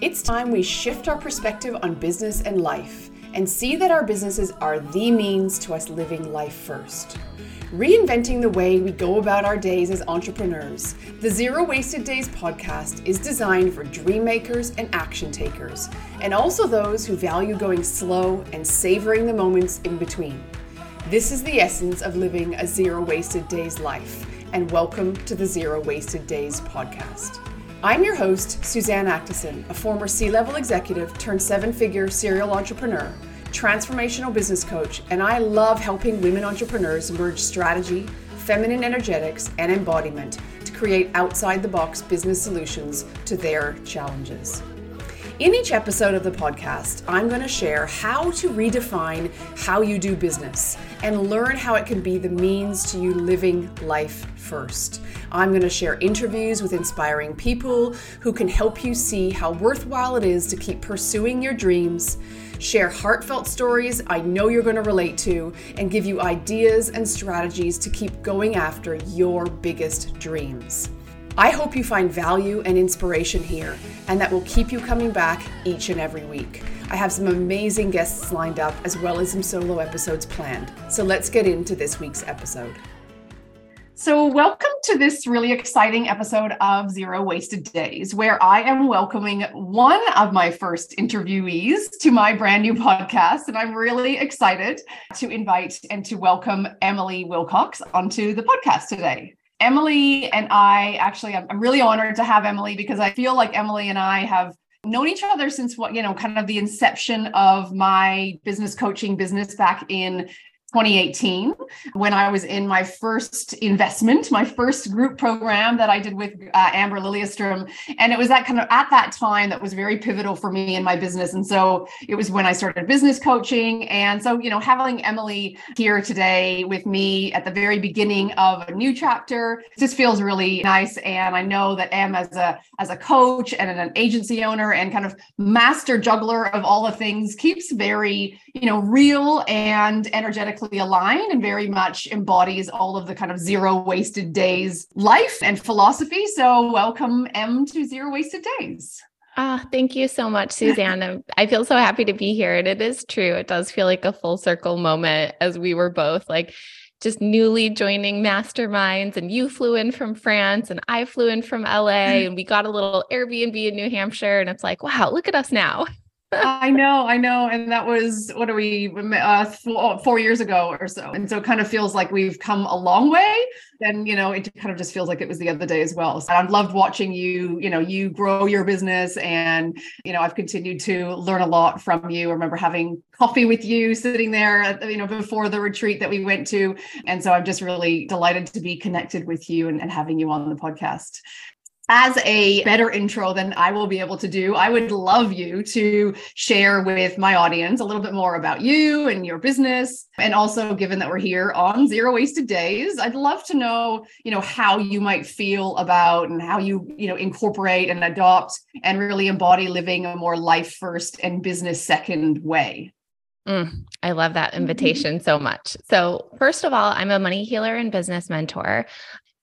It's time we shift our perspective on business and life and see that our businesses are the means to us living life first. Reinventing the way we go about our days as entrepreneurs, the Zero Wasted Days podcast is designed for dream makers and action takers, and also those who value going slow and savoring the moments in between. This is the essence of living a Zero Wasted Days life, and welcome to the Zero Wasted Days podcast. I'm your host, Suzanne Actison, a former C level executive turned seven figure serial entrepreneur transformational business coach, and I love helping women entrepreneurs merge strategy, feminine energetics, and embodiment to create outside the box business solutions to their challenges. In each episode of the podcast, I'm going to share how to redefine how you do business and learn how it can be the means to you living life first. I'm going to share interviews with inspiring people who can help you see how worthwhile it is to keep pursuing your dreams share heartfelt stories I know you're going to relate to, and give you ideas and strategies to keep going after your biggest dreams. I hope you find value and inspiration here, and that will keep you coming back each and every week. I have some amazing guests lined up as well as some solo episodes planned. So let's get into this week's episode. So, welcome to this really exciting episode of Zero Wasted Days, where I am welcoming one of my first interviewees to my brand new podcast. And I'm really excited to invite and to welcome Emily Wilcox onto the podcast today. Emily and I actually, I'm really honored to have Emily because I feel like Emily and I have known each other since what you know kind of the inception of my business coaching business back in 2018 when I was in my first investment, my first group program that I did with uh, Amber Lilyestrom. And it was that kind of at that time that was very pivotal for me in my business. And so it was when I started business coaching. And so, you know, having Emily here today with me at the very beginning of a new chapter just feels really nice. And I know that Em as a as a coach and an agency owner and kind of master juggler of all the things keeps very, you know, real and energetic aligned and very much embodies all of the kind of zero wasted days life and philosophy. So, welcome, Em, to Zero Wasted Days. Ah, oh, thank you so much, Suzanne. I feel so happy to be here. And it is true. It does feel like a full circle moment as we were both like just newly joining masterminds and you flew in from France and I flew in from LA and we got a little Airbnb in New Hampshire and it's like, wow, look at us now. I know, I know. And that was, what are we, uh, four years ago or so. And so it kind of feels like we've come a long way. And, you know, it kind of just feels like it was the other day as well. So I've loved watching you, you know, you grow your business. And, you know, I've continued to learn a lot from you. I remember having coffee with you sitting there, you know, before the retreat that we went to. And so I'm just really delighted to be connected with you and, and having you on the podcast as a better intro than I will be able to do, I would love you to share with my audience a little bit more about you and your business. And also, given that we're here on Zero Wasted Days, I'd love to know, you know, how you might feel about and how you, you know, incorporate and adopt and really embody living a more life first and business second way. Mm, I love that mm-hmm. invitation so much. So, first of all, I'm a money healer and business mentor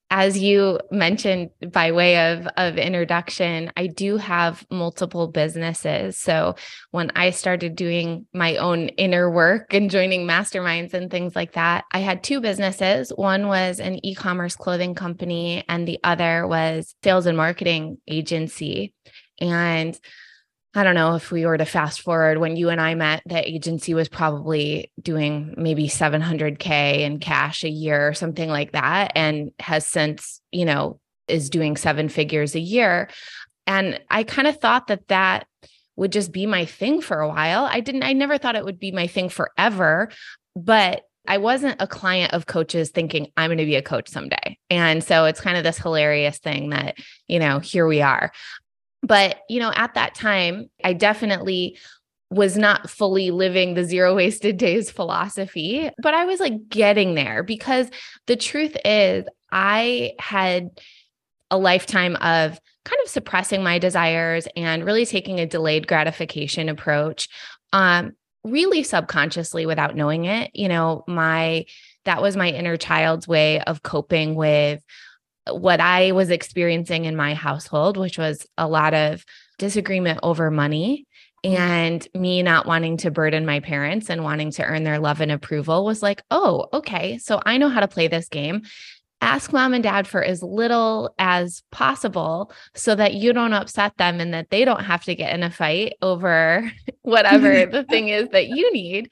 as you mentioned by way of of introduction i do have multiple businesses. So when i started doing my own inner work and joining masterminds and things like that i had two businesses. One was an e-commerce clothing company and the other was sales and marketing agency. And I don't know if we were to fast forward when you and I met, the agency was probably doing maybe 700K in cash a year or something like that, and has since, you know, is doing seven figures a year. And I kind of thought that that would just be my thing for a while. I didn't, I never thought it would be my thing forever, but I wasn't a client of coaches thinking I'm going to be a coach someday. And so it's kind of this hilarious thing that, you know, here we are. But, you know, at that time, I definitely was not fully living the zero wasted days philosophy, but I was like getting there because the truth is, I had a lifetime of kind of suppressing my desires and really taking a delayed gratification approach. Um, really subconsciously without knowing it you know my that was my inner child's way of coping with what I was experiencing in my household, which was a lot of disagreement over money and me not wanting to burden my parents and wanting to earn their love and approval was like, oh, okay. So I know how to play this game. Ask mom and dad for as little as possible so that you don't upset them and that they don't have to get in a fight over whatever the thing is that you need.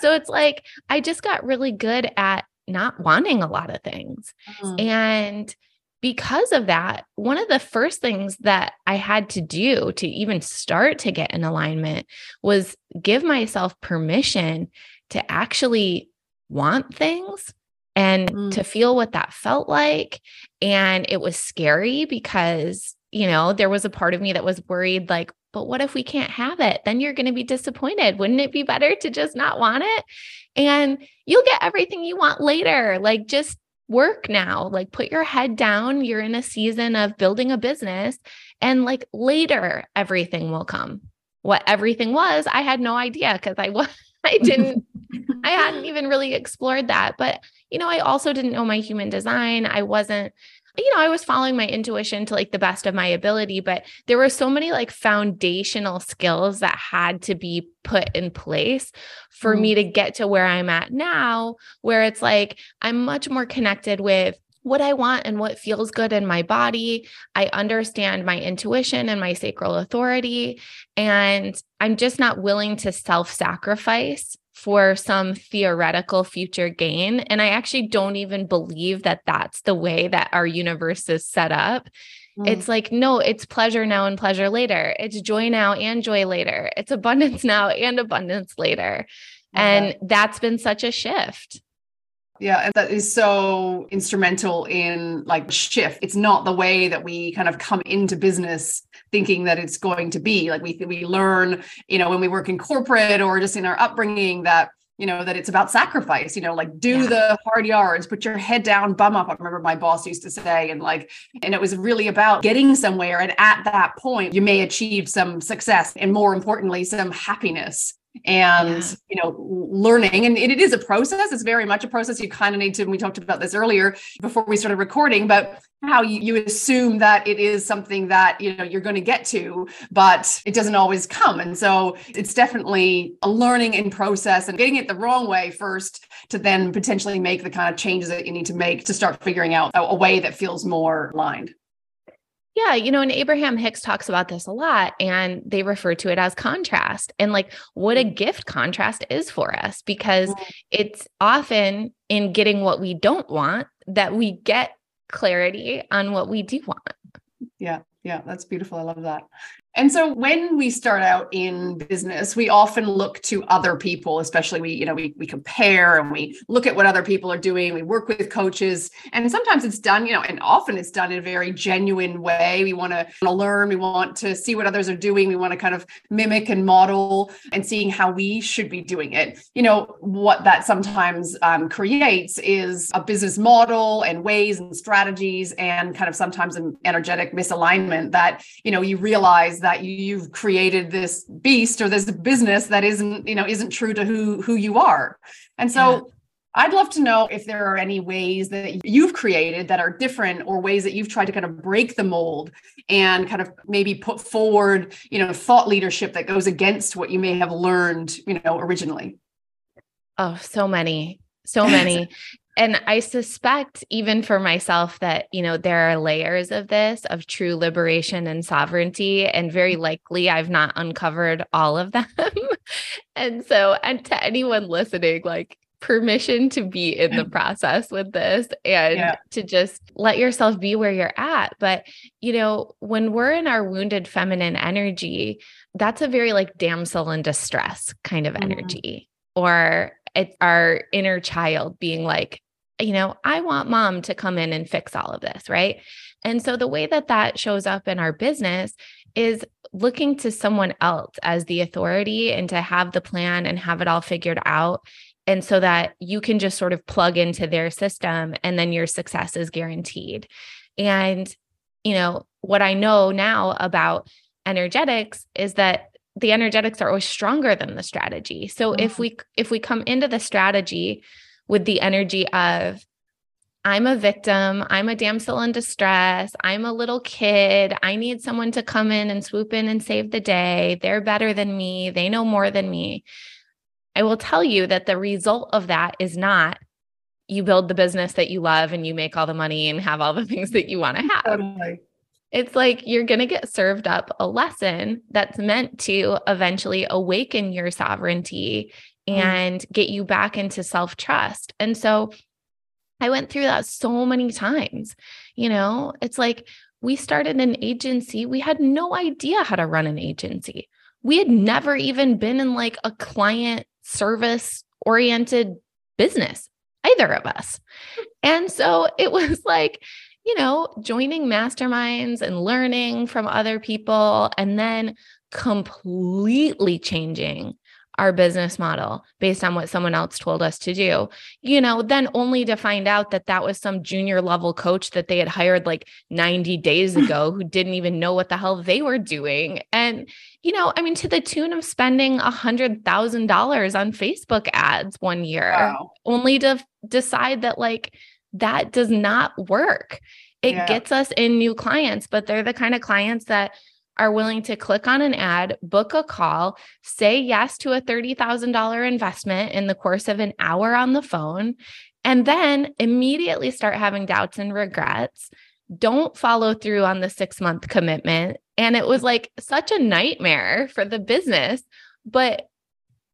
So it's like, I just got really good at not wanting a lot of things. Mm. And because of that, one of the first things that I had to do to even start to get in alignment was give myself permission to actually want things and mm. to feel what that felt like. And it was scary because, you know, there was a part of me that was worried, like, but what if we can't have it? Then you're going to be disappointed. Wouldn't it be better to just not want it? And you'll get everything you want later. Like, just work now. Like, put your head down. You're in a season of building a business, and like later, everything will come. What everything was, I had no idea because I was. I didn't, I hadn't even really explored that. But, you know, I also didn't know my human design. I wasn't you know, I was following my intuition to like the best of my ability, but there were so many like foundational skills that had to be put in place for mm. me to get to where I'm at now, where it's like I'm much more connected with what I want and what feels good in my body. I understand my intuition and my sacral authority. And I'm just not willing to self sacrifice for some theoretical future gain. And I actually don't even believe that that's the way that our universe is set up. Mm. It's like, no, it's pleasure now and pleasure later. It's joy now and joy later. It's abundance now and abundance later. And that's been such a shift. Yeah, and that is so instrumental in like shift. It's not the way that we kind of come into business thinking that it's going to be. Like we we learn, you know, when we work in corporate or just in our upbringing that you know that it's about sacrifice you know like do yeah. the hard yards put your head down bum up i remember my boss used to say and like and it was really about getting somewhere and at that point you may achieve some success and more importantly some happiness and yeah. you know learning and it is a process it's very much a process. You kind of need to we talked about this earlier before we started recording but how you, you assume that it is something that you know you're going to get to but it doesn't always come. And so it's definitely a learning in process and getting it the wrong way first to then potentially make the kind of changes that you need to make to start figuring out a, a way that feels more aligned yeah, you know, and Abraham Hicks talks about this a lot, and they refer to it as contrast and like what a mm. gift contrast is for us because mm. it's often in getting what we don't want that we get clarity on what we do want. Yeah, yeah, that's beautiful. I love that. And so when we start out in business, we often look to other people, especially we, you know, we, we compare and we look at what other people are doing. We work with coaches. And sometimes it's done, you know, and often it's done in a very genuine way. We want to learn, we want to see what others are doing. We want to kind of mimic and model and seeing how we should be doing it. You know, what that sometimes um, creates is a business model and ways and strategies and kind of sometimes an energetic misalignment that, you know, you realize that that you've created this beast or this business that isn't you know isn't true to who who you are and so yeah. I'd love to know if there are any ways that you've created that are different or ways that you've tried to kind of break the mold and kind of maybe put forward, you know, thought leadership that goes against what you may have learned, you know, originally. Oh, so many. So many and I suspect even for myself that, you know, there are layers of this of true liberation and sovereignty. And very mm-hmm. likely I've not uncovered all of them. and so, and to anyone listening, like, permission to be in the process with this and yeah. to just let yourself be where you're at. But, you know, when we're in our wounded feminine energy, that's a very like damsel in distress kind of mm-hmm. energy. Or it's our inner child being like, you know, I want mom to come in and fix all of this, right? And so the way that that shows up in our business is looking to someone else as the authority and to have the plan and have it all figured out. And so that you can just sort of plug into their system and then your success is guaranteed. And, you know, what I know now about energetics is that the energetics are always stronger than the strategy. So mm-hmm. if we if we come into the strategy with the energy of, I'm a victim. I'm a damsel in distress. I'm a little kid. I need someone to come in and swoop in and save the day. They're better than me. They know more than me. I will tell you that the result of that is not you build the business that you love and you make all the money and have all the things that you want to have. Totally. It's like you're going to get served up a lesson that's meant to eventually awaken your sovereignty. Mm. and get you back into self trust. And so I went through that so many times. You know, it's like we started an agency, we had no idea how to run an agency. We had never even been in like a client service oriented business, either of us. And so it was like, you know, joining masterminds and learning from other people and then completely changing our business model based on what someone else told us to do, you know, then only to find out that that was some junior level coach that they had hired like 90 days hmm. ago who didn't even know what the hell they were doing. And, you know, I mean, to the tune of spending a hundred thousand dollars on Facebook ads one year, wow. only to decide that like that does not work. It yeah. gets us in new clients, but they're the kind of clients that are willing to click on an ad, book a call, say yes to a $30,000 investment in the course of an hour on the phone, and then immediately start having doubts and regrets. Don't follow through on the six month commitment. And it was like such a nightmare for the business, but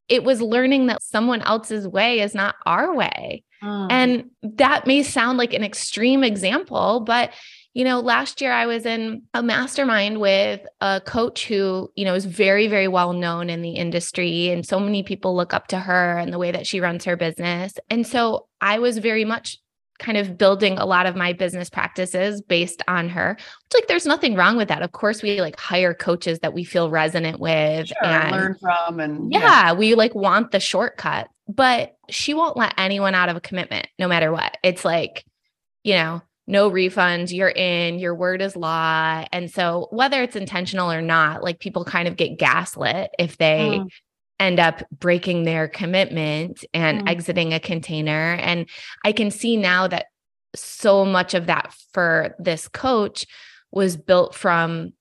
it was learning that someone else's way is not our way. Mm. And that may sound like an extreme example, but you know, last year I was in a mastermind with a coach who, you know, is very, very well known in the industry. And so many people look up to her and the way that she runs her business. And so I was very much kind of building a lot of my business practices based on her. Which, like, there's nothing wrong with that. Of course, we like hire coaches that we feel resonant with sure, and learn from. And yeah, yeah, we like want the shortcut, but she won't let anyone out of a commitment no matter what. It's like, you know, no refunds, you're in, your word is law. And so, whether it's intentional or not, like people kind of get gaslit if they mm. end up breaking their commitment and mm. exiting a container. And I can see now that so much of that for this coach was built from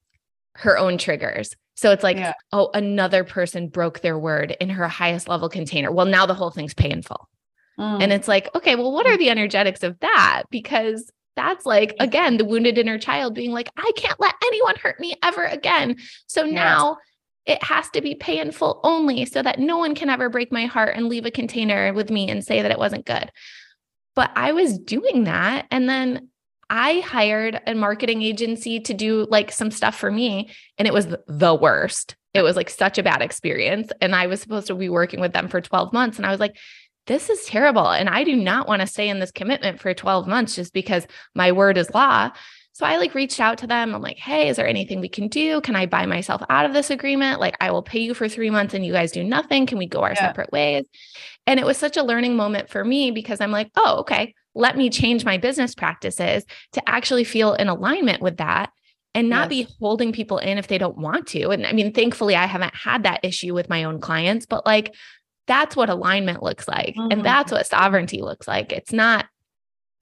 her own triggers. So it's like, yeah. oh, another person broke their word in her highest level container. Well, now the whole thing's painful. Mm. And it's like, okay, well, what are mm. the energetics of that? Because that's like again the wounded inner child being like i can't let anyone hurt me ever again. So now it has to be painful only so that no one can ever break my heart and leave a container with me and say that it wasn't good. But i was doing that and then i hired a marketing agency to do like some stuff for me and it was the worst. It was like such a bad experience and i was supposed to be working with them for 12 months and i was like this is terrible. And I do not want to stay in this commitment for 12 months just because my word is law. So I like reached out to them. I'm like, hey, is there anything we can do? Can I buy myself out of this agreement? Like, I will pay you for three months and you guys do nothing. Can we go our yeah. separate ways? And it was such a learning moment for me because I'm like, oh, okay, let me change my business practices to actually feel in alignment with that and not yes. be holding people in if they don't want to. And I mean, thankfully, I haven't had that issue with my own clients, but like that's what alignment looks like mm-hmm. and that's what sovereignty looks like it's not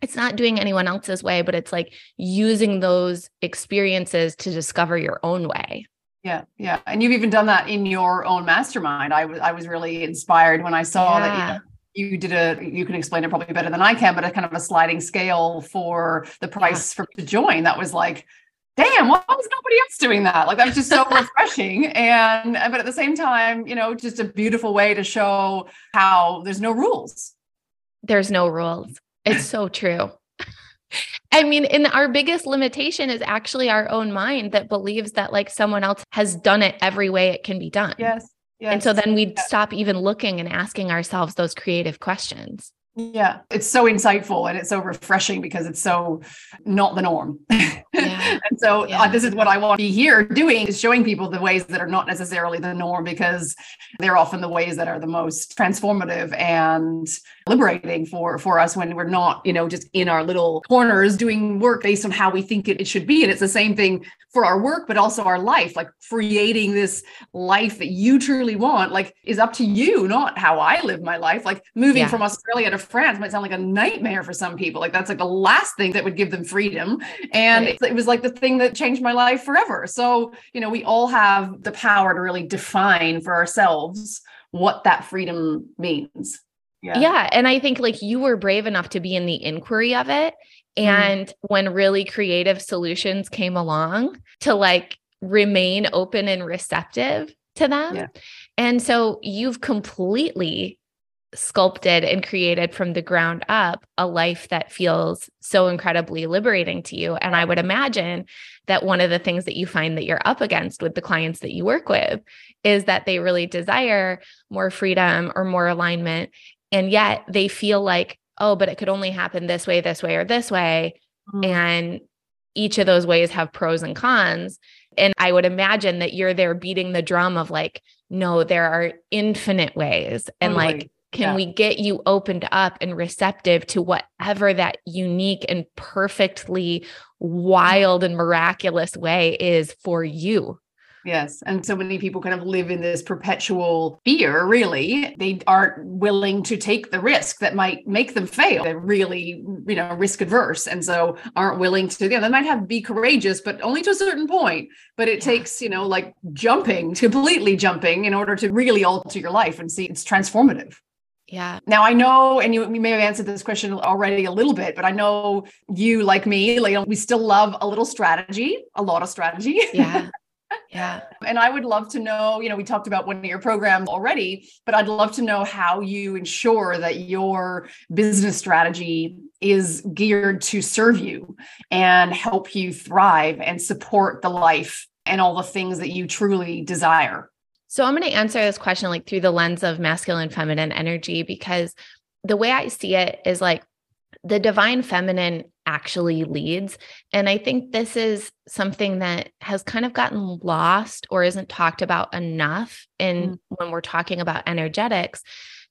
it's not doing anyone else's way but it's like using those experiences to discover your own way yeah yeah and you've even done that in your own mastermind i was i was really inspired when i saw yeah. that you know, you did a you can explain it probably better than i can but a kind of a sliding scale for the price yeah. for to join that was like damn, why was nobody else doing that? Like that was just so refreshing. And uh, but at the same time, you know, just a beautiful way to show how there's no rules. There's no rules. It's so true. I mean, in our biggest limitation is actually our own mind that believes that like someone else has done it every way it can be done. Yes. yes. And so then we'd yes. stop even looking and asking ourselves those creative questions. Yeah, it's so insightful and it's so refreshing because it's so not the norm. Yeah. and so uh, yeah. uh, this is what I want to be here doing is showing people the ways that are not necessarily the norm because they're often the ways that are the most transformative and liberating for for us when we're not, you know, just in our little corners doing work based on how we think it, it should be. And it's the same thing for our work, but also our life, like creating this life that you truly want, like is up to you, not how I live my life. Like moving yeah. from Australia to France might sound like a nightmare for some people. Like that's like the last thing that would give them freedom. And right. it was like the thing that changed my life forever. So, you know, we all have the power to really define for ourselves what that freedom means. Yeah. yeah. And I think like you were brave enough to be in the inquiry of it. Mm-hmm. And mm. when really creative solutions came along to like remain open and receptive to them. Yeah. And so you've completely sculpted and created from the ground up a life that feels so incredibly liberating to you. And I would imagine that one of the things that you find that you're up against with the clients that you work with is that they really desire more freedom or more alignment. And yet they feel like, oh, but it could only happen this way, this way, or this way. Mm-hmm. And each of those ways have pros and cons. And I would imagine that you're there beating the drum of like, no, there are infinite ways. And totally. like, can yeah. we get you opened up and receptive to whatever that unique and perfectly wild and miraculous way is for you? Yes. And so many people kind of live in this perpetual fear, really. They aren't willing to take the risk that might make them fail. They're really, you know, risk adverse. And so aren't willing to, you know, they might have be courageous, but only to a certain point. But it yeah. takes, you know, like jumping, completely jumping in order to really alter your life and see it's transformative. Yeah. Now I know, and you, you, may have answered this question already a little bit, but I know you, like me, like we still love a little strategy, a lot of strategy. Yeah. Yeah. And I would love to know, you know, we talked about one of your programs already, but I'd love to know how you ensure that your business strategy is geared to serve you and help you thrive and support the life and all the things that you truly desire. So I'm going to answer this question like through the lens of masculine feminine energy because the way I see it is like the divine feminine actually leads. And I think this is something that has kind of gotten lost or isn't talked about enough in mm. when we're talking about energetics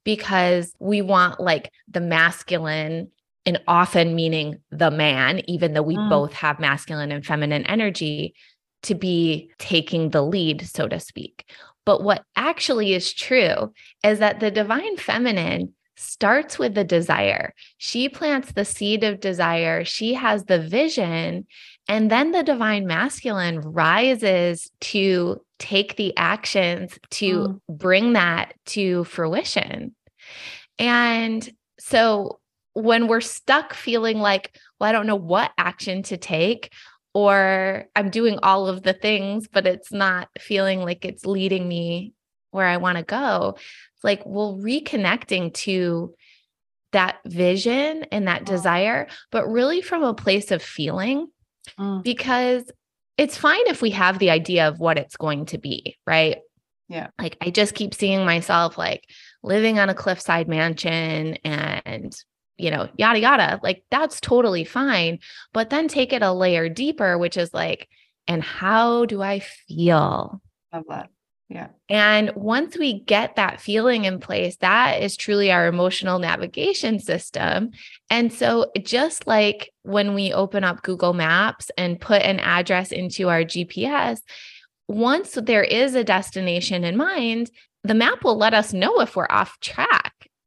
because we want like the masculine and often meaning the man even though we mm. both have masculine and feminine energy to be taking the lead so to speak. But what actually is true is that the divine feminine starts with the desire. She plants the seed of desire, she has the vision, and then the divine masculine rises to take the actions to mm. bring that to fruition. And so when we're stuck feeling like, well, I don't know what action to take, or I'm doing all of the things, but it's not feeling like it's leading me where I want to go like well reconnecting to that vision and that desire but really from a place of feeling mm. because it's fine if we have the idea of what it's going to be right? Yeah. Like i just keep seeing myself like living on a cliffside mansion and you know yada yada like that's totally fine but then take it a layer deeper which is like and how do i feel love that yeah. And once we get that feeling in place, that is truly our emotional navigation system. And so, just like when we open up Google Maps and put an address into our GPS, once there is a destination in mind, the map will let us know if we're off track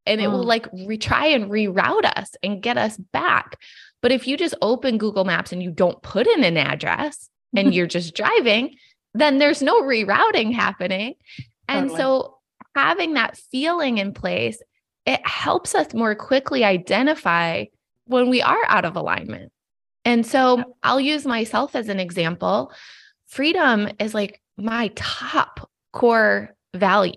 and it will mm. like retry and reroute us and get us back. But if you just open Google Maps and you don't put in an address and you're just driving, then there's no rerouting happening. And totally. so having that feeling in place, it helps us more quickly identify when we are out of alignment. And so I'll use myself as an example. Freedom is like my top core value.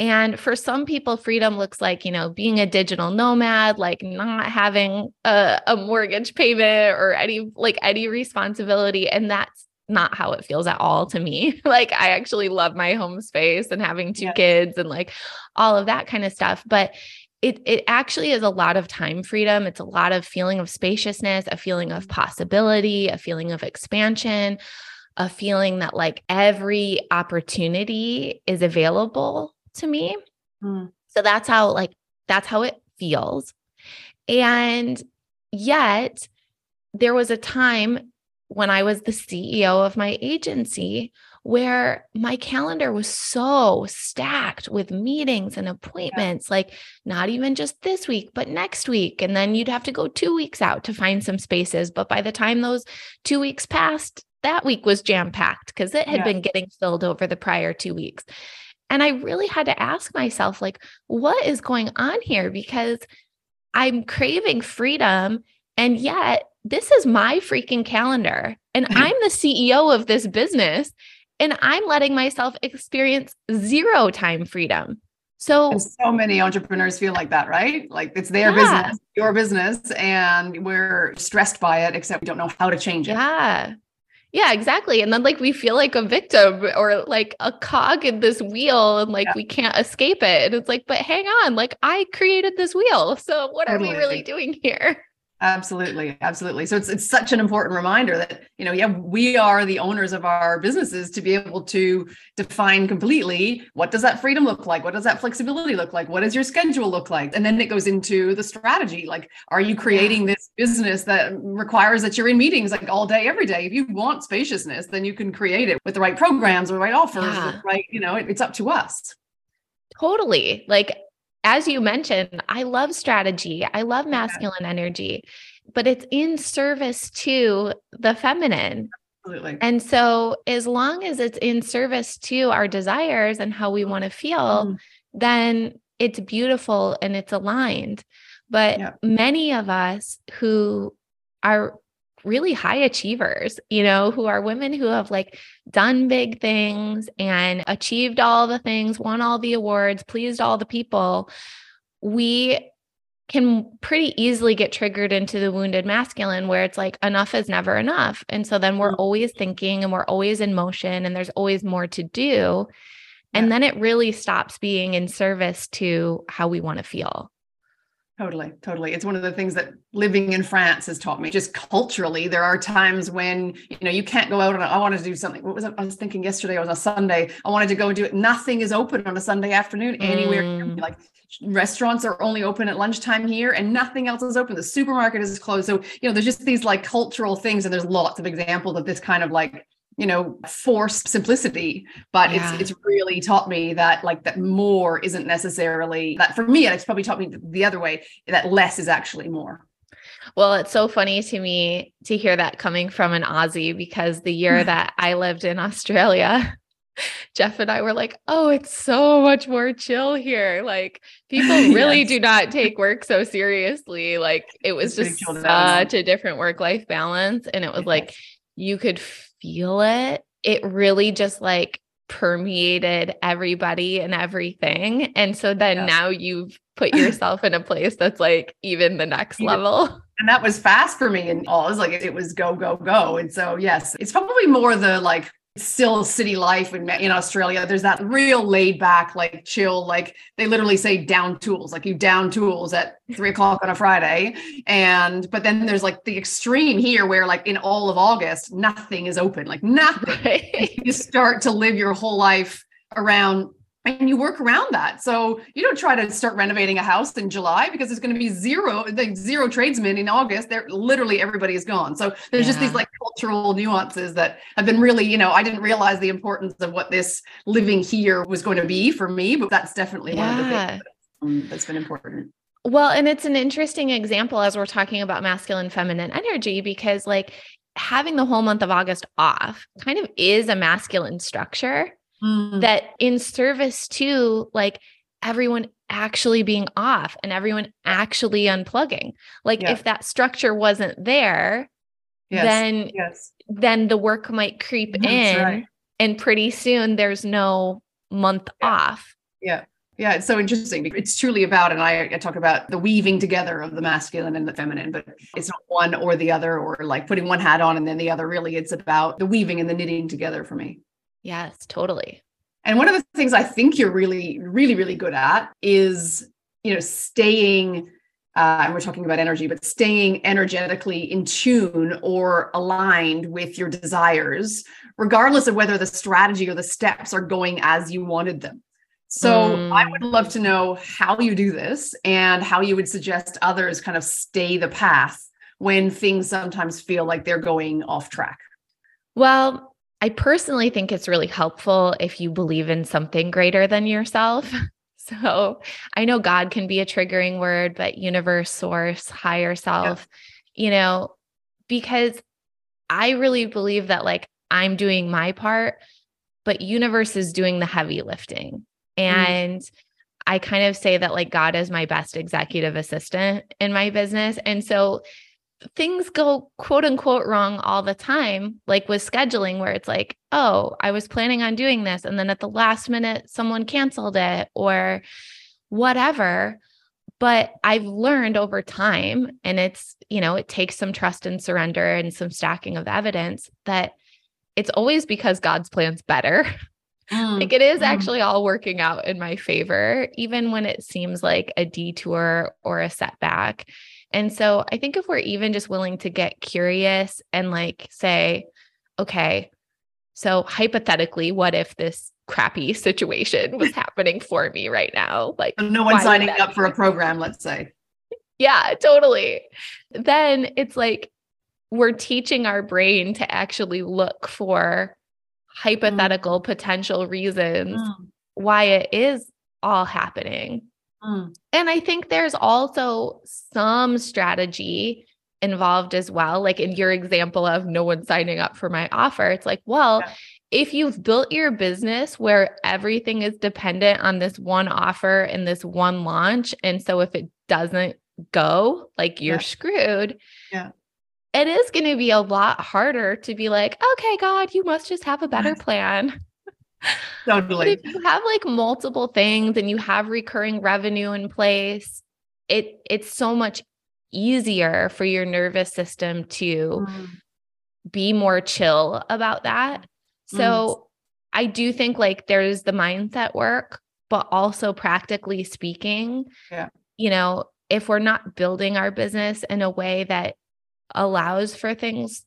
And for some people, freedom looks like, you know, being a digital nomad, like not having a, a mortgage payment or any like any responsibility. And that's not how it feels at all to me. like I actually love my home space and having two yes. kids and like all of that kind of stuff, but it it actually is a lot of time freedom. It's a lot of feeling of spaciousness, a feeling of mm-hmm. possibility, a feeling of expansion, a feeling that like every opportunity is available to me. Mm. So that's how like that's how it feels. And yet there was a time when I was the CEO of my agency where my calendar was so stacked with meetings and appointments, yeah. like not even just this week, but next week. And then you'd have to go two weeks out to find some spaces. But by the time those two weeks passed, that week was jam packed because it had yeah. been getting filled over the prior two weeks. And I really had to ask myself, like, what is going on here? Because I'm craving freedom. And yet, this is my freaking calendar. And mm-hmm. I'm the CEO of this business. And I'm letting myself experience zero time freedom. So, and so many entrepreneurs feel like that, right? Like it's their yeah. business, your business, and we're stressed by it, except we don't know how to change it. Yeah. Yeah, exactly. And then like we feel like a victim or like a cog in this wheel and like yeah. we can't escape it. And it's like, but hang on, like I created this wheel. So what totally. are we really doing here? Absolutely, absolutely. So it's it's such an important reminder that you know, yeah, we are the owners of our businesses to be able to define completely what does that freedom look like? What does that flexibility look like? What does your schedule look like? And then it goes into the strategy. Like, are you creating this business that requires that you're in meetings like all day, every day? If you want spaciousness, then you can create it with the right programs or the right offers, yeah. right? You know, it, it's up to us. Totally. Like as you mentioned, I love strategy. I love masculine energy, but it's in service to the feminine. Absolutely. And so, as long as it's in service to our desires and how we want to feel, mm. then it's beautiful and it's aligned. But yeah. many of us who are really high achievers, you know, who are women who have like done big things and achieved all the things, won all the awards, pleased all the people, we can pretty easily get triggered into the wounded masculine where it's like enough is never enough. And so then we're mm. always thinking and we're always in motion and there's always more to do. And then it really stops being in service to how we want to feel. Totally, totally. It's one of the things that living in France has taught me. Just culturally, there are times when you know you can't go out and I wanted to do something. What was it? I was thinking yesterday? It was a Sunday. I wanted to go and do it. Nothing is open on a Sunday afternoon anywhere. Mm. Like restaurants are only open at lunchtime here, and nothing else is open. The supermarket is closed. So you know, there's just these like cultural things, and there's lots of examples of this kind of like you know forced simplicity but yeah. it's it's really taught me that like that more isn't necessarily that for me it's probably taught me the other way that less is actually more well, it's so funny to me to hear that coming from an Aussie because the year that I lived in Australia, Jeff and I were like, oh, it's so much more chill here. Like people really yes. do not take work so seriously. Like it was it's just such a different work life balance. And it was yes. like you could feel it, it really just like permeated everybody and everything. And so then yes. now you've put yourself in a place that's like even the next level. And that was fast for me. And all it was like it was go, go, go. And so yes, it's probably more the like still city life in, in Australia. There's that real laid back, like chill, like they literally say down tools, like you down tools at three o'clock on a Friday. And, but then there's like the extreme here where like in all of August, nothing is open, like nothing. Right. You start to live your whole life around and you work around that. So you don't try to start renovating a house in July because there's going to be zero, like zero tradesmen in August. They're literally everybody is gone. So there's yeah. just these like cultural nuances that have been really, you know, I didn't realize the importance of what this living here was going to be for me, but that's definitely yeah. one of the things um, that's been important. Well, and it's an interesting example as we're talking about masculine feminine energy because like having the whole month of August off kind of is a masculine structure mm. that in service to like everyone actually being off and everyone actually unplugging. Like yeah. if that structure wasn't there, yes. then yes. then the work might creep That's in right. and pretty soon there's no month yeah. off. Yeah. Yeah, it's so interesting. It's truly about, and I, I, talk about the weaving together of the masculine and the feminine, but it's not one or the other, or like putting one hat on and then the other. Really, it's about the weaving and the knitting together for me. Yes, totally. And one of the things I think you're really, really, really good at is, you know, staying, uh, and we're talking about energy, but staying energetically in tune or aligned with your desires, regardless of whether the strategy or the steps are going as you wanted them. So mm. I would love to know how you do this and how you would suggest others kind of stay the path when things sometimes feel like they're going off track. Well, I personally think it's really helpful if you believe in something greater than yourself. So I know God can be a triggering word, but universe, source, higher self, yeah. you know, because I really believe that like I'm doing my part, but universe is doing the heavy lifting. Mm. And mm. I kind of say that like God is my best executive assistant in my business. And so things go quote unquote wrong all the time, like with scheduling, where it's like, oh, I was planning on doing this. And then at the last minute, someone canceled it or whatever. But I've learned over time, and it's, you know, it takes some trust and surrender and some stacking of evidence that it's always because God's plan's better. Mm, like it is mm. actually all working out in my favor, even when it seems like a detour or a setback. And so I think if we're even just willing to get curious and like say, okay, so hypothetically, what if this crappy situation was happening for me right now? Like, no one signing up for a program, let's say. Yeah, totally. Then it's like we're teaching our brain to actually look for hypothetical mm. potential reasons mm. why it is all happening. Mm. And I think there's also some strategy involved as well. Like in your example of no one signing up for my offer, it's like, well, yeah. if you've built your business where everything is dependent on this one offer and this one launch, and so if it doesn't go, like you're yeah. screwed. Yeah. It is going to be a lot harder to be like, okay, God, you must just have a better plan. totally. But if you have like multiple things and you have recurring revenue in place, it it's so much easier for your nervous system to mm. be more chill about that. So mm. I do think like there's the mindset work, but also practically speaking, yeah. you know, if we're not building our business in a way that allows for things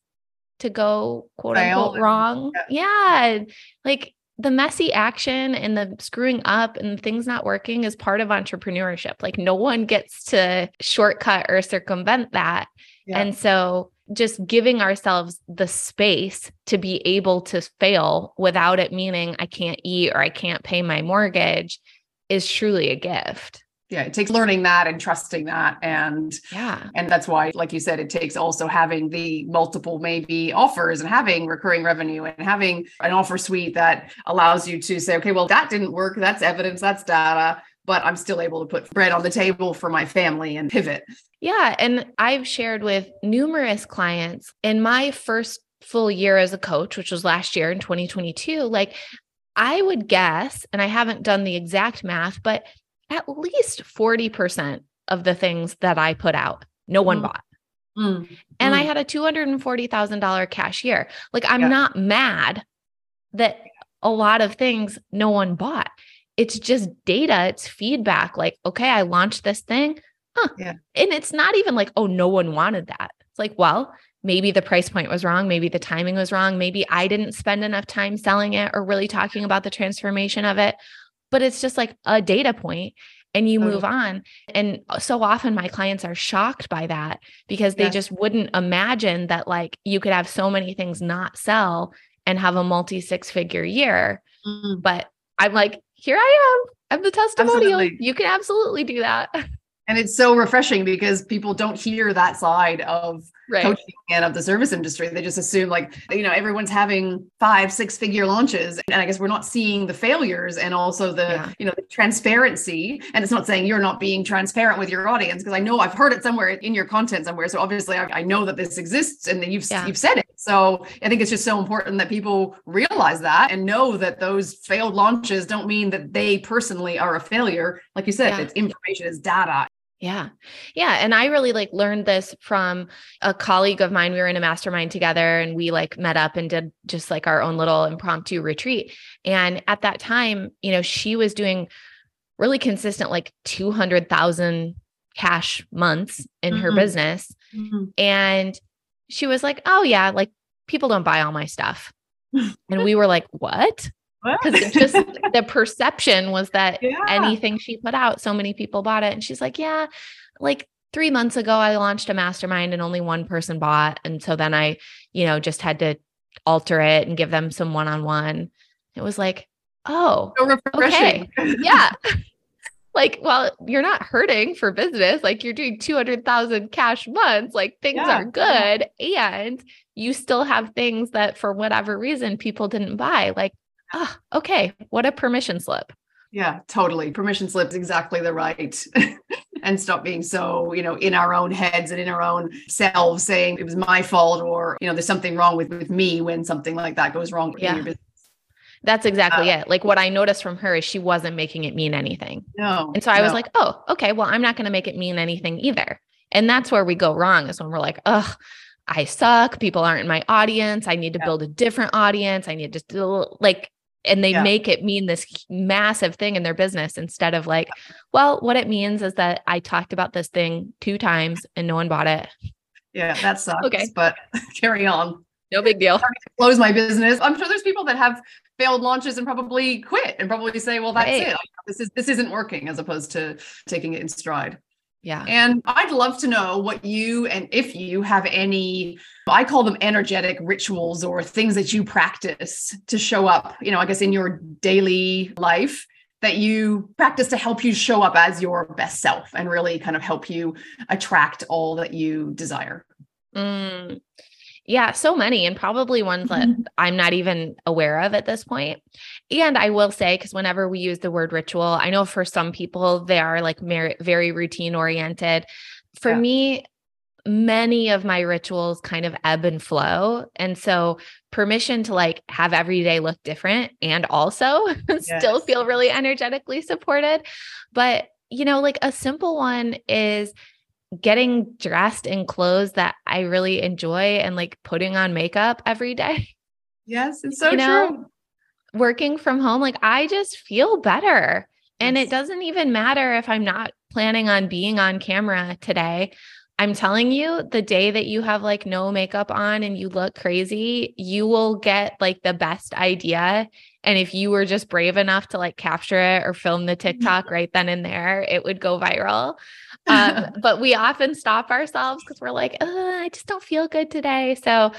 to go quote unquote wrong. Yeah. yeah. Like the messy action and the screwing up and things not working is part of entrepreneurship. Like no one gets to shortcut or circumvent that. Yeah. And so just giving ourselves the space to be able to fail without it meaning I can't eat or I can't pay my mortgage is truly a gift yeah it takes learning that and trusting that and yeah and that's why like you said it takes also having the multiple maybe offers and having recurring revenue and having an offer suite that allows you to say okay well that didn't work that's evidence that's data but I'm still able to put bread on the table for my family and pivot. Yeah. And I've shared with numerous clients in my first full year as a coach, which was last year in 2022, like I would guess, and I haven't done the exact math, but at least 40% of the things that I put out, no one mm. bought. Mm. And mm. I had a $240,000 cash year. Like, I'm yeah. not mad that a lot of things no one bought. It's just data, it's feedback. Like, okay, I launched this thing. Huh. Yeah. And it's not even like, oh, no one wanted that. It's like, well, maybe the price point was wrong. Maybe the timing was wrong. Maybe I didn't spend enough time selling it or really talking about the transformation of it but it's just like a data point and you move on. And so often my clients are shocked by that because they just wouldn't imagine that like you could have so many things not sell and have a multi six figure year. Mm. But I'm like, here I am. I'm the testimonial. Absolutely. You can absolutely do that. And it's so refreshing because people don't hear that side of right. coaching and of the service industry. They just assume like, you know, everyone's having five, six figure launches. And I guess we're not seeing the failures and also the, yeah. you know, the transparency. And it's not saying you're not being transparent with your audience because I know I've heard it somewhere in your content somewhere. So obviously I, I know that this exists and you've, yeah. you've said it. So I think it's just so important that people realize that and know that those failed launches don't mean that they personally are a failure. Like you said, yeah. it's information, is data. Yeah. Yeah. And I really like learned this from a colleague of mine. We were in a mastermind together and we like met up and did just like our own little impromptu retreat. And at that time, you know, she was doing really consistent, like 200,000 cash months in mm-hmm. her business. Mm-hmm. And she was like, oh, yeah, like people don't buy all my stuff. and we were like, what? Because just the perception was that yeah. anything she put out, so many people bought it. And she's like, yeah, like three months ago, I launched a mastermind and only one person bought. And so then I, you know, just had to alter it and give them some one on one. It was like, oh, so okay. yeah. like, well, you're not hurting for business. Like you're doing 200,000 cash months. Like things yeah. are good. And you still have things that for whatever reason people didn't buy. Like, oh, okay. What a permission slip. Yeah, totally. Permission slips exactly the right. and stop being so, you know, in our own heads and in our own selves saying it was my fault or, you know, there's something wrong with, with me when something like that goes wrong yeah. in your business. That's exactly uh, it. Like what I noticed from her is she wasn't making it mean anything. No. And so I no. was like, oh, okay, well, I'm not going to make it mean anything either. And that's where we go wrong is when we're like, oh, I suck. People aren't in my audience. I need to yeah. build a different audience. I need to do like, and they yeah. make it mean this massive thing in their business instead of like, well, what it means is that I talked about this thing two times and no one bought it. Yeah, that sucks. okay. But carry on. No big deal. Close my business. I'm sure there's people that have failed launches and probably quit and probably say, well, that's right. it. This is this isn't working as opposed to taking it in stride. Yeah. And I'd love to know what you and if you have any, I call them energetic rituals or things that you practice to show up, you know, I guess in your daily life that you practice to help you show up as your best self and really kind of help you attract all that you desire. Mm, yeah, so many, and probably ones that mm-hmm. I'm not even aware of at this point. And I will say, because whenever we use the word ritual, I know for some people they are like very routine oriented. For yeah. me, many of my rituals kind of ebb and flow. And so, permission to like have every day look different and also yes. still feel really energetically supported. But, you know, like a simple one is getting dressed in clothes that I really enjoy and like putting on makeup every day. Yes, it's so you know, true. Working from home, like I just feel better. And yes. it doesn't even matter if I'm not planning on being on camera today. I'm telling you, the day that you have like no makeup on and you look crazy, you will get like the best idea. And if you were just brave enough to like capture it or film the mm-hmm. TikTok right then and there, it would go viral. Um, but we often stop ourselves because we're like, I just don't feel good today. So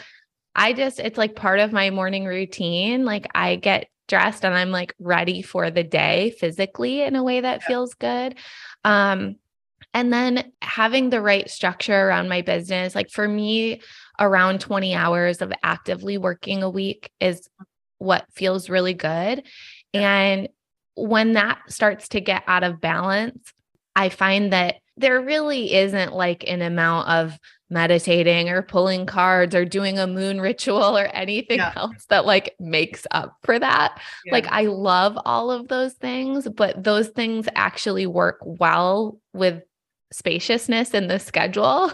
I just, it's like part of my morning routine. Like I get dressed and I'm like ready for the day physically in a way that yeah. feels good. Um, and then having the right structure around my business, like for me, around 20 hours of actively working a week is what feels really good. And when that starts to get out of balance, I find that there really isn't like an amount of meditating or pulling cards or doing a moon ritual or anything yeah. else that like makes up for that. Yeah. Like I love all of those things, but those things actually work well with spaciousness in the schedule.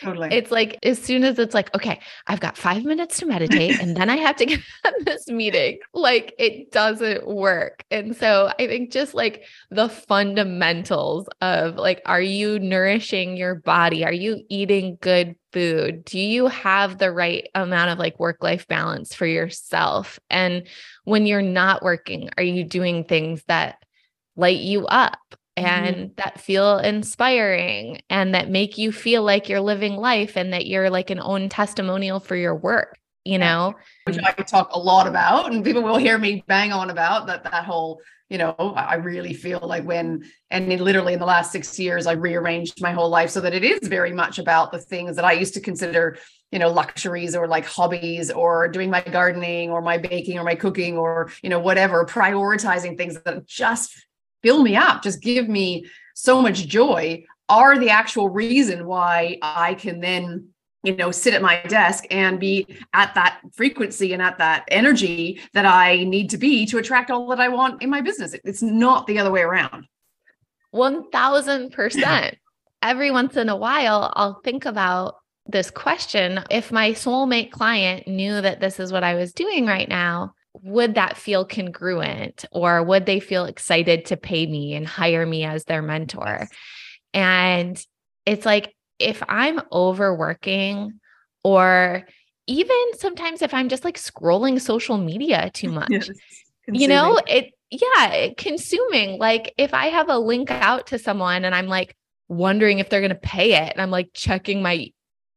Totally. It's like as soon as it's like, okay, I've got five minutes to meditate and then I have to get on this meeting, like it doesn't work. And so I think just like the fundamentals of like, are you nourishing your body? Are you eating good food? Do you have the right amount of like work life balance for yourself? And when you're not working, are you doing things that light you up? Mm-hmm. and mm-hmm. that feel inspiring and that make you feel like you're living life and that you're like an own testimonial for your work you know which i talk a lot about and people will hear me bang on about that that whole you know i really feel like when and in literally in the last six years i rearranged my whole life so that it is very much about the things that i used to consider you know luxuries or like hobbies or doing my gardening or my baking or my cooking or you know whatever prioritizing things that just fill me up, just give me so much joy are the actual reason why I can then you know sit at my desk and be at that frequency and at that energy that I need to be to attract all that I want in my business. It's not the other way around. 1000%. Every once in a while I'll think about this question if my soulmate client knew that this is what I was doing right now would that feel congruent or would they feel excited to pay me and hire me as their mentor? Yes. And it's like if I'm overworking or even sometimes if I'm just like scrolling social media too much, yes. you know, it, yeah, consuming. Like if I have a link out to someone and I'm like wondering if they're going to pay it and I'm like checking my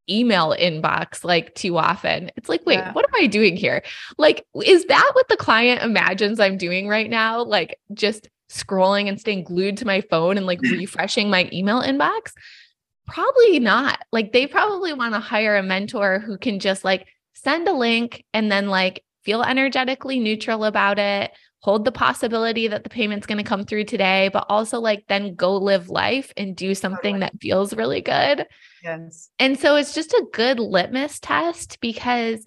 email inbox like too often. It's like, wait, yeah. what am I doing here? Like, is that what the client imagines I'm doing right now? Like, just scrolling and staying glued to my phone and like refreshing my email inbox? Probably not. Like, they probably want to hire a mentor who can just like send a link and then like feel energetically neutral about it, hold the possibility that the payment's going to come through today, but also like then go live life and do something that feels really good. Yes. And so it's just a good litmus test because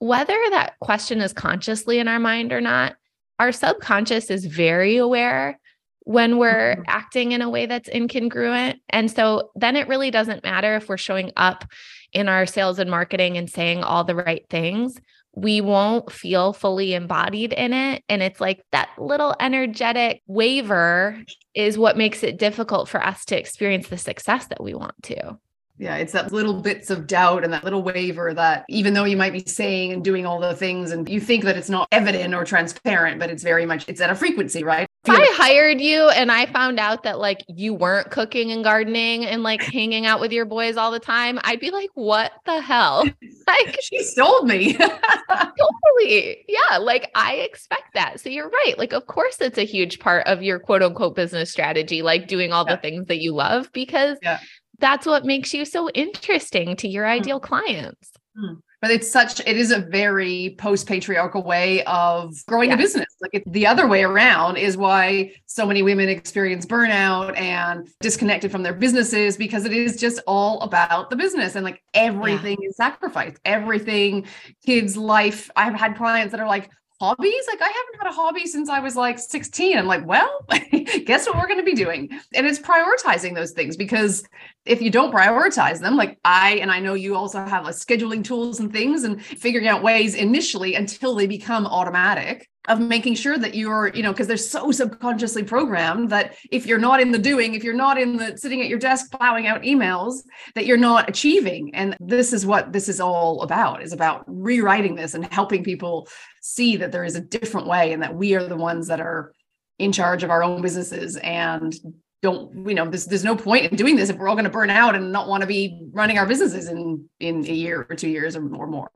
whether that question is consciously in our mind or not, our subconscious is very aware when we're mm-hmm. acting in a way that's incongruent. And so then it really doesn't matter if we're showing up in our sales and marketing and saying all the right things we won't feel fully embodied in it. And it's like that little energetic waver is what makes it difficult for us to experience the success that we want to. Yeah, it's that little bits of doubt and that little waver that even though you might be saying and doing all the things and you think that it's not evident or transparent, but it's very much it's at a frequency, right? If I hired you and I found out that like you weren't cooking and gardening and like hanging out with your boys all the time, I'd be like, what the hell? Like she sold me. totally. Yeah. Like I expect that. So you're right. Like, of course, it's a huge part of your quote unquote business strategy, like doing all yeah. the things that you love because yeah that's what makes you so interesting to your hmm. ideal clients. Mm. But it's such, it is a very post patriarchal way of growing yeah. a business. Like it, the other way around is why so many women experience burnout and disconnected from their businesses because it is just all about the business and like everything yeah. is sacrificed. Everything, kids' life. I've had clients that are like, hobbies? Like i haven't had a hobby since i was like 16 i'm like well guess what we're going to be doing? And it's prioritizing those things because if you don't prioritize them like i and i know you also have like scheduling tools and things and figuring out ways initially until they become automatic of making sure that you're, you know, because they're so subconsciously programmed that if you're not in the doing, if you're not in the sitting at your desk plowing out emails, that you're not achieving. And this is what this is all about is about rewriting this and helping people see that there is a different way and that we are the ones that are in charge of our own businesses and don't you know there's, there's no point in doing this if we're all going to burn out and not want to be running our businesses in in a year or two years or more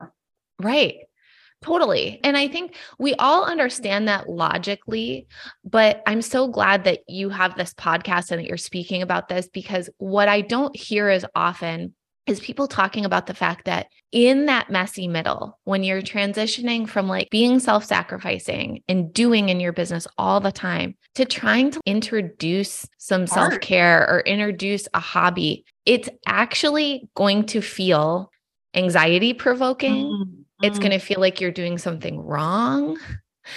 right Totally. And I think we all understand that logically, but I'm so glad that you have this podcast and that you're speaking about this because what I don't hear as often is people talking about the fact that in that messy middle, when you're transitioning from like being self sacrificing and doing in your business all the time to trying to introduce some self care or introduce a hobby, it's actually going to feel anxiety provoking. Mm-hmm it's going to mm. feel like you're doing something wrong.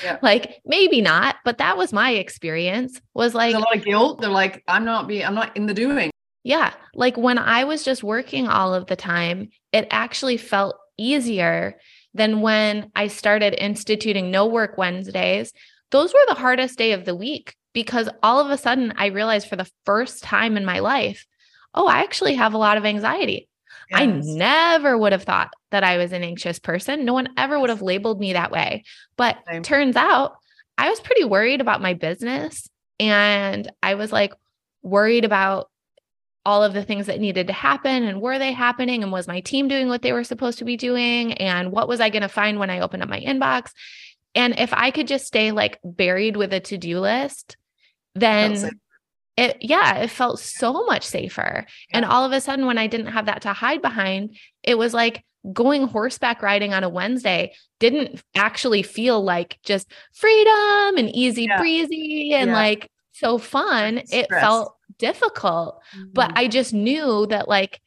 Yeah. Like maybe not, but that was my experience. Was like There's a lot of guilt. They're like, I'm not being, I'm not in the doing. Yeah. Like when I was just working all of the time, it actually felt easier than when I started instituting no work Wednesdays. Those were the hardest day of the week because all of a sudden I realized for the first time in my life, oh, I actually have a lot of anxiety. Yes. I never would have thought that I was an anxious person. No one ever would have labeled me that way. But Same. turns out I was pretty worried about my business. And I was like worried about all of the things that needed to happen and were they happening? And was my team doing what they were supposed to be doing? And what was I going to find when I opened up my inbox? And if I could just stay like buried with a to do list, then it yeah it felt so much safer yeah. and all of a sudden when i didn't have that to hide behind it was like going horseback riding on a wednesday didn't actually feel like just freedom and easy yeah. breezy and yeah. like so fun Stress. it felt difficult mm-hmm. but i just knew that like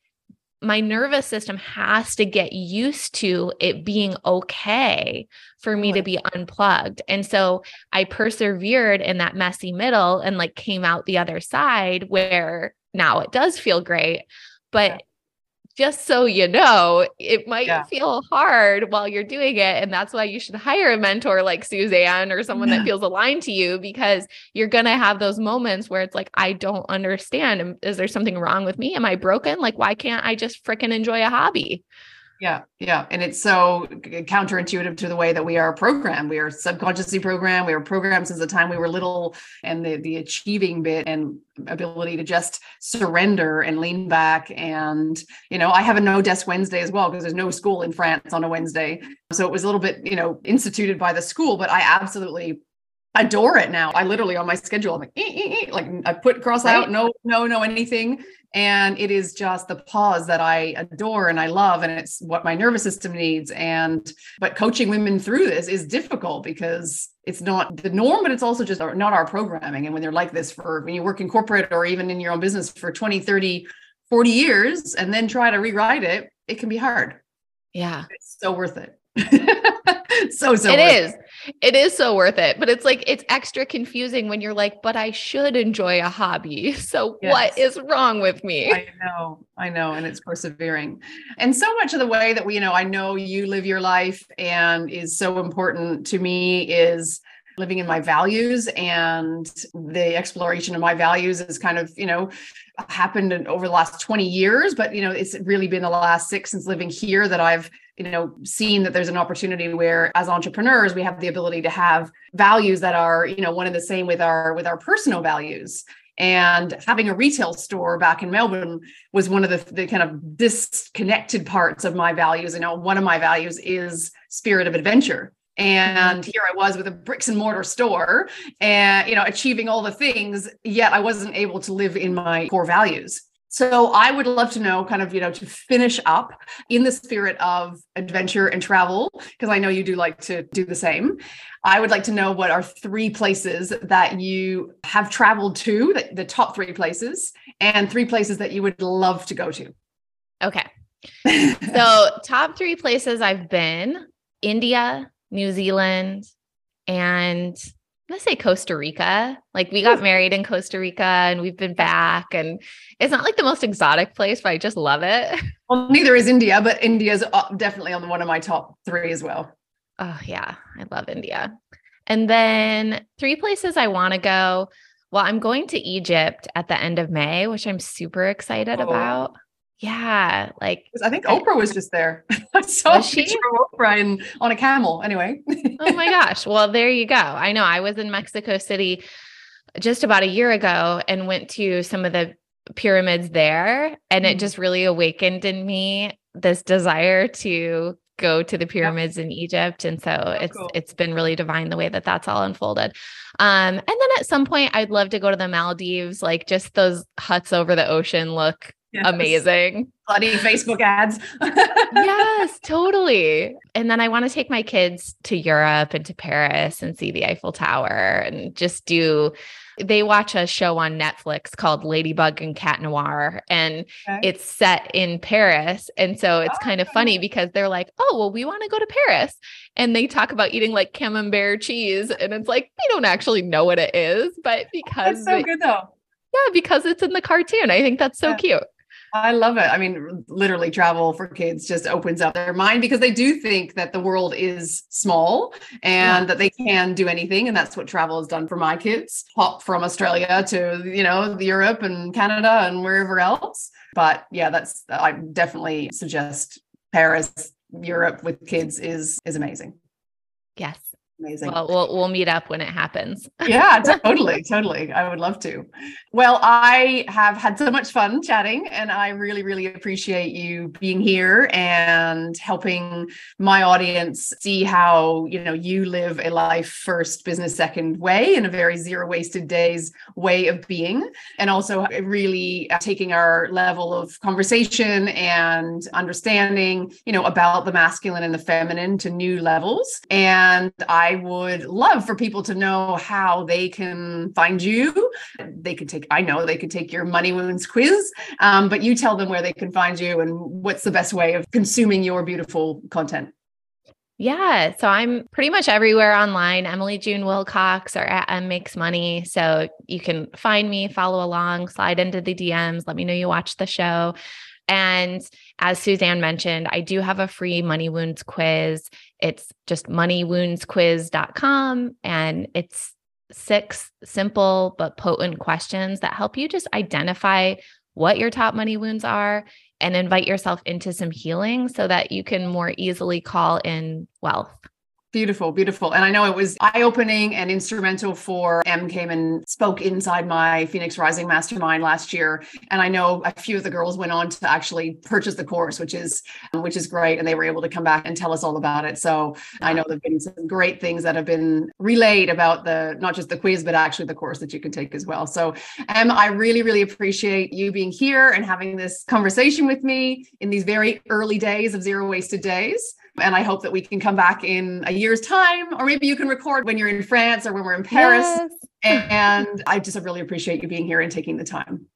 my nervous system has to get used to it being okay for me to be unplugged. And so I persevered in that messy middle and like came out the other side where now it does feel great. But just so you know, it might yeah. feel hard while you're doing it. And that's why you should hire a mentor like Suzanne or someone yeah. that feels aligned to you because you're going to have those moments where it's like, I don't understand. Is there something wrong with me? Am I broken? Like, why can't I just freaking enjoy a hobby? Yeah, yeah. And it's so counterintuitive to the way that we are programmed. We are subconsciously programmed. We were programmed since the time we were little, and the the achieving bit and ability to just surrender and lean back. And you know, I have a no desk Wednesday as well because there's no school in France on a Wednesday. So it was a little bit, you know, instituted by the school, but I absolutely adore it now. I literally on my schedule, I'm like, ee, ee, ee, like I put cross right. out, no, no, no, anything. And it is just the pause that I adore and I love. And it's what my nervous system needs. And, but coaching women through this is difficult because it's not the norm, but it's also just not our programming. And when they're like this for when you work in corporate or even in your own business for 20, 30, 40 years and then try to rewrite it, it can be hard. Yeah. It's so worth it. so so it is it. It is so worth it but it's like it's extra confusing when you're like but i should enjoy a hobby so yes. what is wrong with me i know i know and it's persevering and so much of the way that we you know i know you live your life and is so important to me is living in my values and the exploration of my values is kind of you know happened over the last 20 years but you know it's really been the last six since living here that i've you know seeing that there's an opportunity where as entrepreneurs we have the ability to have values that are you know one and the same with our with our personal values. And having a retail store back in melbourne was one of the, the kind of disconnected parts of my values. You know one of my values is spirit of adventure. And here i was with a bricks and mortar store and you know achieving all the things yet i wasn't able to live in my core values so I would love to know kind of, you know, to finish up in the spirit of adventure and travel, because I know you do like to do the same. I would like to know what are three places that you have traveled to, the, the top three places, and three places that you would love to go to. Okay. so, top three places I've been India, New Zealand, and I'm gonna say Costa Rica. Like we got married in Costa Rica and we've been back and it's not like the most exotic place, but I just love it. Well, neither is India, but India's uh, definitely on one of my top three as well. Oh yeah, I love India. And then three places I want to go. Well, I'm going to Egypt at the end of May, which I'm super excited oh. about. Yeah, like I think Oprah was just there. I saw of Oprah in, on a camel. Anyway. oh my gosh! Well, there you go. I know I was in Mexico City just about a year ago and went to some of the pyramids there, and mm-hmm. it just really awakened in me this desire to go to the pyramids yep. in Egypt and so oh, it's cool. it's been really divine the way that that's all unfolded. Um and then at some point I'd love to go to the Maldives like just those huts over the ocean look Yes. Amazing. Bloody Facebook ads. yes, totally. And then I want to take my kids to Europe and to Paris and see the Eiffel Tower and just do they watch a show on Netflix called Ladybug and Cat Noir, and okay. it's set in Paris. And so it's oh, kind of funny because they're like, oh, well, we want to go to Paris. And they talk about eating like camembert cheese. And it's like, they don't actually know what it is, but because that's so good though. Yeah, because it's in the cartoon. I think that's so yeah. cute. I love it. I mean, literally, travel for kids just opens up their mind because they do think that the world is small and yeah. that they can do anything. And that's what travel has done for my kids. Hop from Australia to, you know, Europe and Canada and wherever else. But yeah, that's, I definitely suggest Paris, Europe with kids is is amazing. Yes. Amazing. Well, we'll we'll meet up when it happens. yeah, totally, totally. I would love to. Well, I have had so much fun chatting, and I really, really appreciate you being here and helping my audience see how you know you live a life first, business second way in a very zero wasted days way of being, and also uh, really uh, taking our level of conversation and understanding, you know, about the masculine and the feminine to new levels. And I I would love for people to know how they can find you. They could take, I know they could take your money wounds quiz, um, but you tell them where they can find you and what's the best way of consuming your beautiful content. Yeah. So I'm pretty much everywhere online. Emily June Wilcox or at Em Makes Money. So you can find me, follow along, slide into the DMs, let me know you watch the show. And as Suzanne mentioned, I do have a free money wounds quiz. It's just moneywoundsquiz.com and it's six simple but potent questions that help you just identify what your top money wounds are and invite yourself into some healing so that you can more easily call in wealth. Beautiful, beautiful. And I know it was eye opening and instrumental for Em came and spoke inside my Phoenix Rising Mastermind last year. And I know a few of the girls went on to actually purchase the course, which is which is great. And they were able to come back and tell us all about it. So I know there've been some great things that have been relayed about the not just the quiz, but actually the course that you can take as well. So Em, I really, really appreciate you being here and having this conversation with me in these very early days of zero wasted days. And I hope that we can come back in a year's time, or maybe you can record when you're in France or when we're in Paris. Yes. And I just really appreciate you being here and taking the time.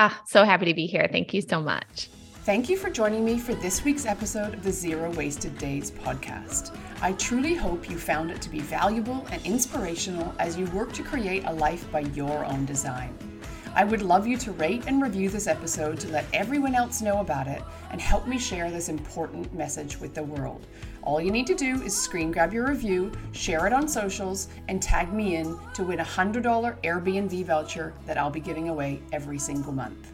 Ah, so happy to be here. Thank you so much. Thank you for joining me for this week's episode of the Zero Wasted Days podcast. I truly hope you found it to be valuable and inspirational as you work to create a life by your own design. I would love you to rate and review this episode to let everyone else know about it and help me share this important message with the world. All you need to do is screen grab your review, share it on socials, and tag me in to win a $100 Airbnb voucher that I'll be giving away every single month.